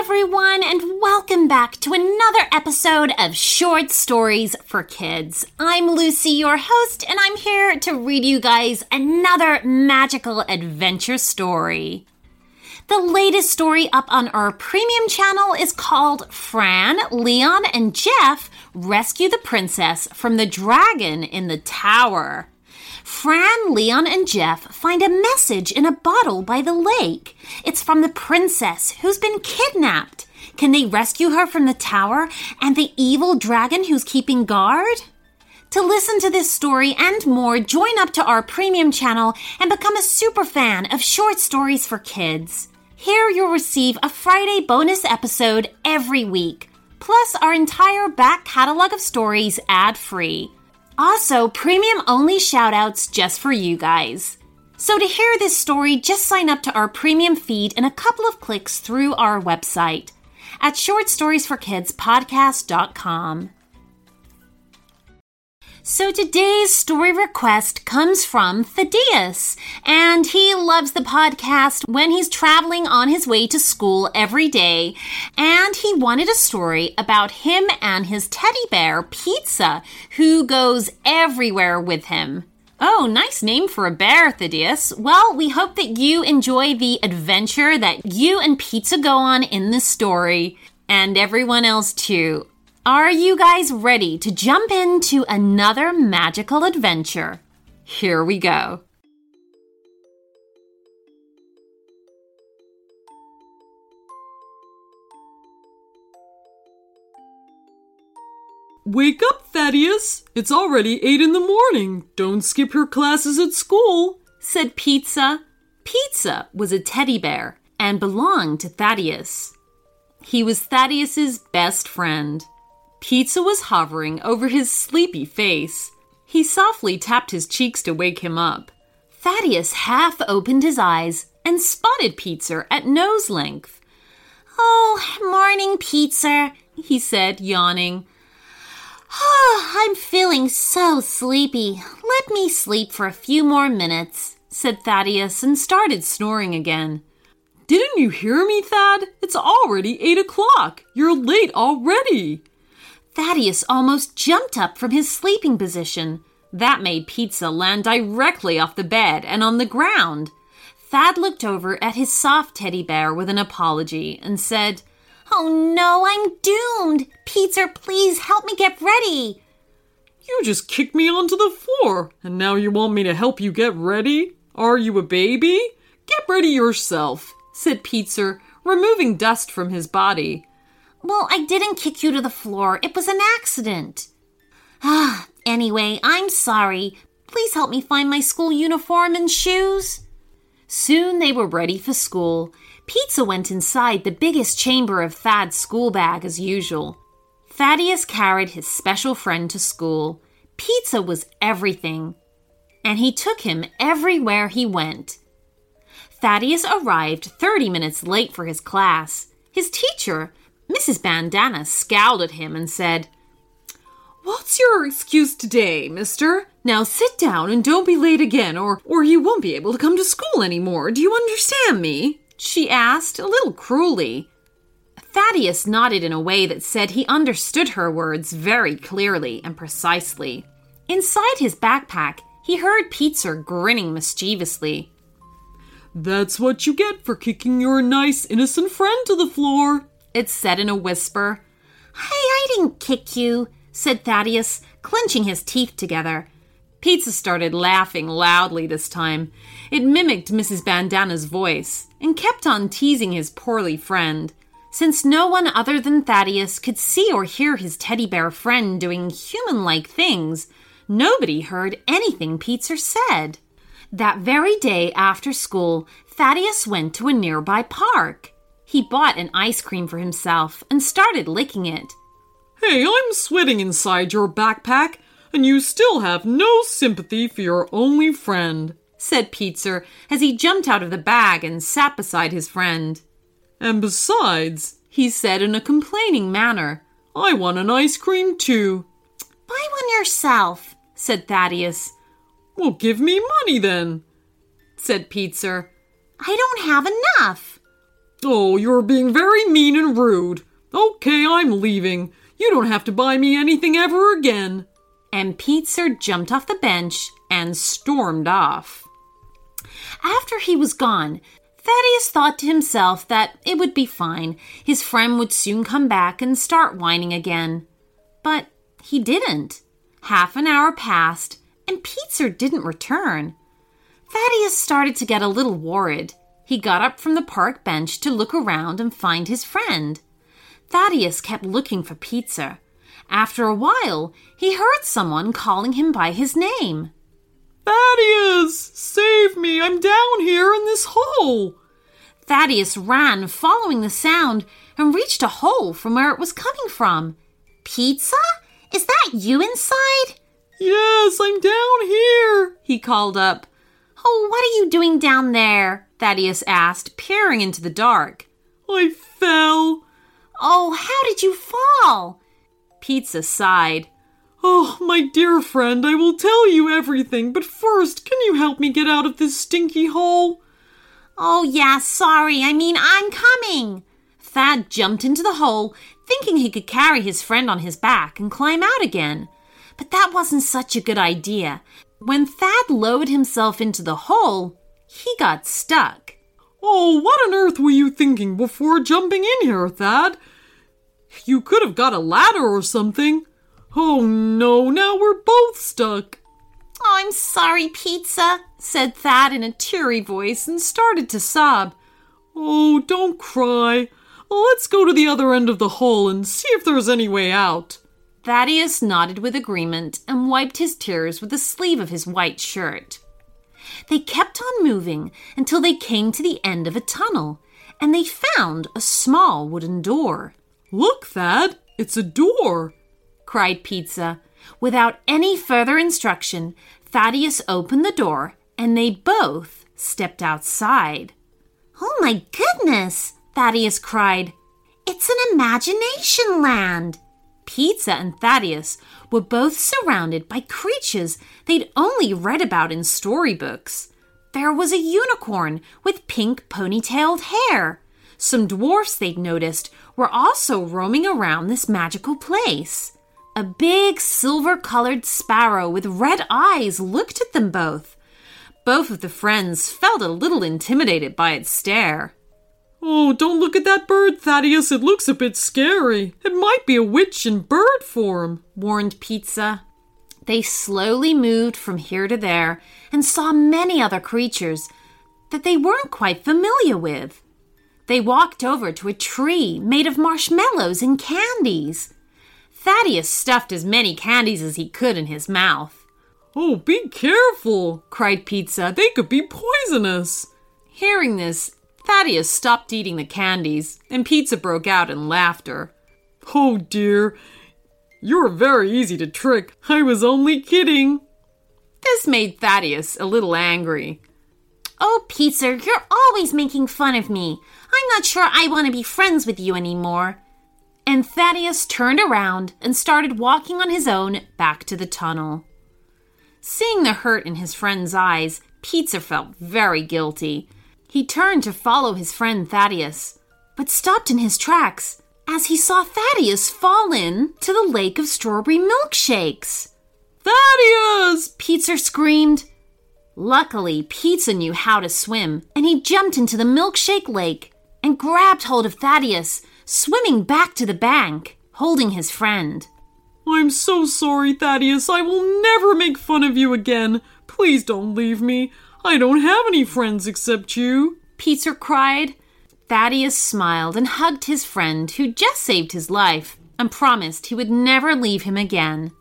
everyone, and welcome back to another episode of Short Stories for Kids. I'm Lucy, your host, and I'm here to read you guys another magical adventure story. The latest story up on our premium channel is called Fran, Leon, and Jeff Rescue the Princess from the Dragon in the Tower. Fran, Leon, and Jeff find a message in a bottle by the lake. It's from the princess who's been kidnapped. Can they rescue her from the tower and the evil dragon who's keeping guard? To listen to this story and more, join up to our premium channel and become a super fan of short stories for kids. Here you'll receive a Friday bonus episode every week, plus our entire back catalog of stories ad free. Also, premium only shoutouts just for you guys. So, to hear this story, just sign up to our premium feed in a couple of clicks through our website at shortstoriesforkidspodcast.com. So today's story request comes from Thaddeus, and he loves the podcast when he's traveling on his way to school every day, and he wanted a story about him and his teddy bear, Pizza, who goes everywhere with him. Oh, nice name for a bear, Thaddeus. Well, we hope that you enjoy the adventure that you and Pizza go on in this story, and everyone else too. Are you guys ready to jump into another magical adventure? Here we go. Wake up, Thaddeus! It's already eight in the morning. Don't skip your classes at school, said Pizza. Pizza was a teddy bear and belonged to Thaddeus. He was Thaddeus's best friend. Pizza was hovering over his sleepy face. He softly tapped his cheeks to wake him up. Thaddeus half opened his eyes and spotted Pizza at nose length. Oh, morning, Pizza, he said, yawning. Oh, I'm feeling so sleepy. Let me sleep for a few more minutes, said Thaddeus and started snoring again. Didn't you hear me, Thad? It's already eight o'clock. You're late already. Thaddeus almost jumped up from his sleeping position. That made Pizza land directly off the bed and on the ground. Thad looked over at his soft teddy bear with an apology and said, Oh no, I'm doomed! Pizza, please help me get ready! You just kicked me onto the floor, and now you want me to help you get ready? Are you a baby? Get ready yourself, said Pizza, removing dust from his body. Well, I didn't kick you to the floor. It was an accident. Ah, anyway, I'm sorry. Please help me find my school uniform and shoes. Soon they were ready for school. Pizza went inside the biggest chamber of Thad's school bag as usual. Thaddeus carried his special friend to school. Pizza was everything, and he took him everywhere he went. Thaddeus arrived 30 minutes late for his class. His teacher, Mrs. Bandana scowled at him and said, What's your excuse today, mister? Now sit down and don't be late again, or, or you won't be able to come to school anymore. Do you understand me? She asked, a little cruelly. Thaddeus nodded in a way that said he understood her words very clearly and precisely. Inside his backpack, he heard Pizza grinning mischievously. That's what you get for kicking your nice, innocent friend to the floor it said in a whisper. Hey, I didn't kick you, said Thaddeus, clenching his teeth together. Pizza started laughing loudly this time. It mimicked Mrs. Bandana's voice and kept on teasing his poorly friend. Since no one other than Thaddeus could see or hear his teddy bear friend doing human like things, nobody heard anything Pizza said. That very day after school, Thaddeus went to a nearby park. He bought an ice cream for himself and started licking it. Hey, I'm sweating inside your backpack, and you still have no sympathy for your only friend, said Pizza as he jumped out of the bag and sat beside his friend. And besides, he said in a complaining manner, I want an ice cream too. Buy one yourself, said Thaddeus. Well, give me money then, said Pizza. I don't have enough. Oh, you're being very mean and rude. Okay, I'm leaving. You don't have to buy me anything ever again. And Pizza jumped off the bench and stormed off. After he was gone, Thaddeus thought to himself that it would be fine. His friend would soon come back and start whining again. But he didn't. Half an hour passed, and Pizza didn't return. Thaddeus started to get a little worried. He got up from the park bench to look around and find his friend. Thaddeus kept looking for Pizza. After a while, he heard someone calling him by his name. Thaddeus! Save me! I'm down here in this hole! Thaddeus ran, following the sound, and reached a hole from where it was coming from. Pizza? Is that you inside? Yes, I'm down here, he called up. Oh, what are you doing down there? Thaddeus asked, peering into the dark. I fell. Oh, how did you fall? Pizza sighed. Oh, my dear friend, I will tell you everything, but first, can you help me get out of this stinky hole? Oh, yeah, sorry. I mean, I'm coming. Thad jumped into the hole, thinking he could carry his friend on his back and climb out again. But that wasn't such a good idea. When Thad lowered himself into the hole, he got stuck. Oh, what on earth were you thinking before jumping in here, Thad? You could have got a ladder or something. Oh no, now we're both stuck. Oh, I'm sorry, Pizza, said Thad in a teary voice and started to sob. Oh, don't cry. Let's go to the other end of the hole and see if there's any way out. Thaddeus nodded with agreement and wiped his tears with the sleeve of his white shirt. They kept on moving until they came to the end of a tunnel, and they found a small wooden door. Look, Thad, it's a door, cried Pizza. Without any further instruction, Thaddeus opened the door and they both stepped outside. Oh my goodness, Thaddeus cried. It's an imagination land. Pizza and Thaddeus were both surrounded by creatures they'd only read about in storybooks. There was a unicorn with pink ponytailed hair. Some dwarfs they'd noticed were also roaming around this magical place. A big silver colored sparrow with red eyes looked at them both. Both of the friends felt a little intimidated by its stare. Oh, don't look at that bird, Thaddeus. It looks a bit scary. It might be a witch in bird form, warned Pizza. They slowly moved from here to there and saw many other creatures that they weren't quite familiar with. They walked over to a tree made of marshmallows and candies. Thaddeus stuffed as many candies as he could in his mouth. Oh, be careful, cried Pizza. They could be poisonous. Hearing this, Thaddeus stopped eating the candies, and Pizza broke out in laughter. Oh dear, you're very easy to trick. I was only kidding. This made Thaddeus a little angry. Oh, Pizza, you're always making fun of me. I'm not sure I want to be friends with you anymore. And Thaddeus turned around and started walking on his own back to the tunnel. Seeing the hurt in his friend's eyes, Pizza felt very guilty. He turned to follow his friend Thaddeus, but stopped in his tracks as he saw Thaddeus fall in to the lake of strawberry milkshakes. Thaddeus! Pizza screamed. Luckily, Pizza knew how to swim, and he jumped into the milkshake lake and grabbed hold of Thaddeus, swimming back to the bank, holding his friend. I'm so sorry, Thaddeus. I will never make fun of you again. Please don't leave me. I don't have any friends except you. Pizza cried. Thaddeus smiled and hugged his friend, who just saved his life, and promised he would never leave him again.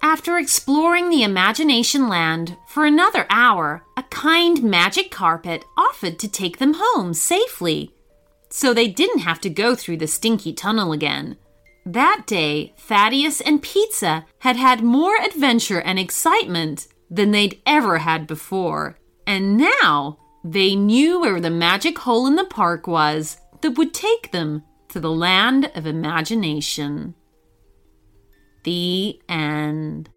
After exploring the imagination land for another hour, a kind magic carpet offered to take them home safely. So they didn't have to go through the stinky tunnel again. That day, Thaddeus and Pizza had had more adventure and excitement than they'd ever had before. And now they knew where the magic hole in the park was that would take them to the land of imagination. The end.